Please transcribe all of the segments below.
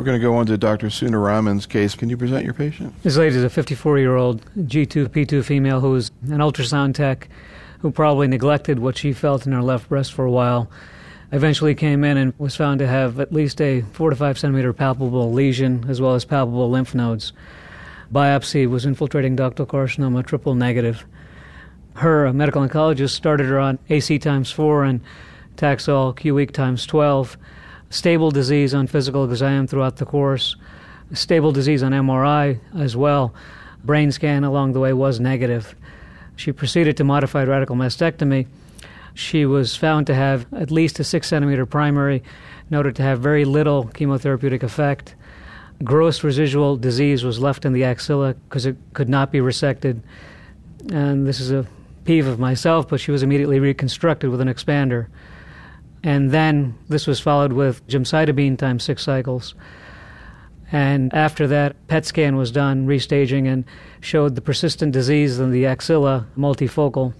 We're going to go on to Dr. Sunaraman's case. Can you present your patient? This lady is a 54 year old G2P2 female who is an ultrasound tech who probably neglected what she felt in her left breast for a while. Eventually came in and was found to have at least a 4 to 5 centimeter palpable lesion as well as palpable lymph nodes. Biopsy was infiltrating ductal carcinoma, triple negative. Her medical oncologist started her on AC times 4 and Taxol Q week times 12 stable disease on physical exam throughout the course, stable disease on MRI as well. Brain scan along the way was negative. She proceeded to modified radical mastectomy. She was found to have at least a six centimeter primary, noted to have very little chemotherapeutic effect. Gross residual disease was left in the axilla because it could not be resected. And this is a peeve of myself, but she was immediately reconstructed with an expander. And then this was followed with gemcitabine times six cycles. And after that, PET scan was done, restaging, and showed the persistent disease in the axilla, multifocal.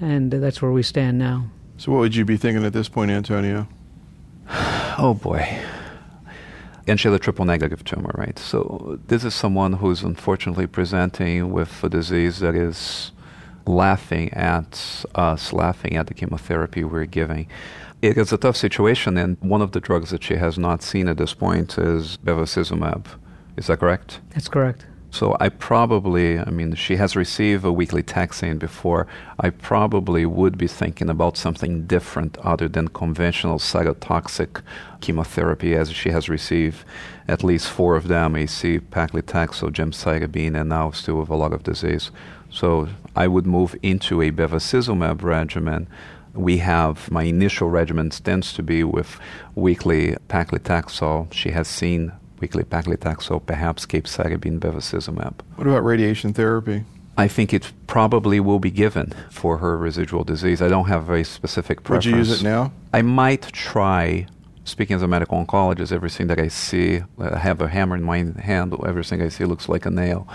And that's where we stand now. So, what would you be thinking at this point, Antonio? Oh, boy. And she had a triple negative tumor, right? So, this is someone who's unfortunately presenting with a disease that is laughing at us, laughing at the chemotherapy we're giving it is a tough situation, and one of the drugs that she has not seen at this point is bevacizumab. Is that correct? That's correct. So I probably, I mean, she has received a weekly taxane before. I probably would be thinking about something different other than conventional cytotoxic chemotherapy, as she has received at least four of them: AC, paclitaxel, gemcitabine, and now still with a lot of disease. So I would move into a bevacizumab regimen we have my initial regimen tends to be with weekly paclitaxel. She has seen weekly paclitaxel, perhaps capecitabine bevacizumab. What about radiation therapy? I think it probably will be given for her residual disease. I don't have a very specific preference. Would you use it now? I might try. Speaking as a medical oncologist, everything that I see, I have a hammer in my hand, everything I see looks like a nail.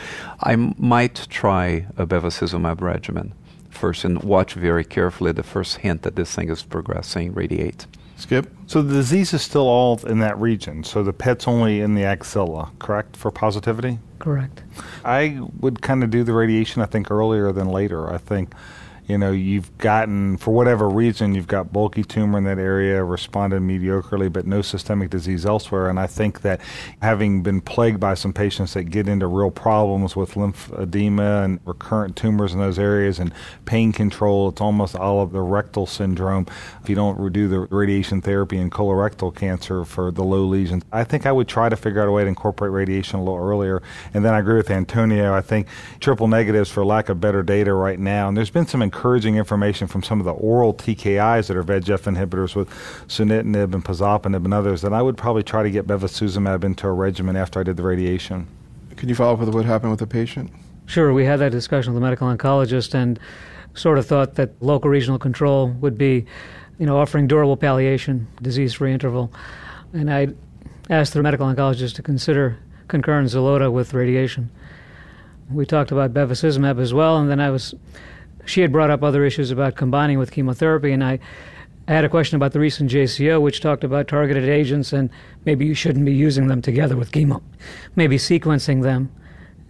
I might try a bevacizumab regimen first and watch very carefully the first hint that this thing is progressing, radiate. Skip? So the disease is still all in that region. So the pet's only in the axilla, correct, for positivity? Correct. I would kind of do the radiation, I think, earlier than later. I think you know, you've gotten, for whatever reason, you've got bulky tumor in that area, responded mediocrely, but no systemic disease elsewhere. And I think that having been plagued by some patients that get into real problems with lymphedema and recurrent tumors in those areas and pain control, it's almost all of the rectal syndrome. If you don't do the radiation therapy in colorectal cancer for the low lesions, I think I would try to figure out a way to incorporate radiation a little earlier. And then I agree with Antonio. I think triple negatives, for lack of better data right now, and there's been some encouraging information from some of the oral TKIs that are VEGF inhibitors with sunitinib and pazopanib and others that I would probably try to get bevacizumab into a regimen after I did the radiation. Can you follow up with what happened with the patient? Sure. We had that discussion with the medical oncologist and sort of thought that local regional control would be, you know, offering durable palliation, disease-free interval. And I asked the medical oncologist to consider concurrent Xeloda with radiation. We talked about bevacizumab as well, and then I was she had brought up other issues about combining with chemotherapy, and I, had a question about the recent JCO, which talked about targeted agents, and maybe you shouldn't be using them together with chemo, maybe sequencing them,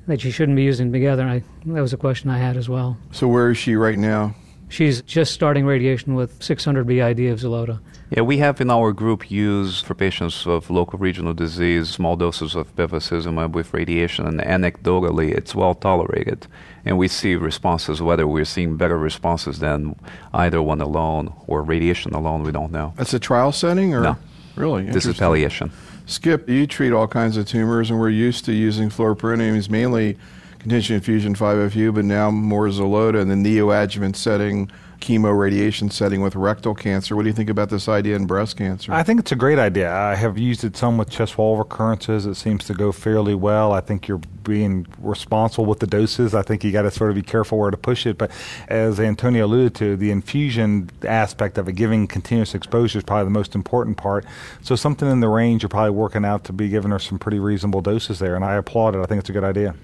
that you shouldn't be using together. I, that was a question I had as well. So where is she right now? She's just starting radiation with 600 BID of Xeloda. Yeah, we have in our group used for patients of local regional disease small doses of bevacizumab with radiation, and anecdotally, it's well tolerated. And we see responses, whether we're seeing better responses than either one alone or radiation alone, we don't know. That's a trial setting, or no? Really, this is palliation. Skip, you treat all kinds of tumors, and we're used to using fluoropyrimidines mainly contingent infusion 5FU, but now more Xeloda in the neoadjuvant setting chemo radiation setting with rectal cancer. What do you think about this idea in breast cancer? I think it's a great idea. I have used it some with chest wall recurrences. It seems to go fairly well. I think you're being responsible with the doses. I think you got to sort of be careful where to push it. But as Antonio alluded to, the infusion aspect of it, giving continuous exposure, is probably the most important part. So something in the range you're probably working out to be giving her some pretty reasonable doses there, and I applaud it. I think it's a good idea.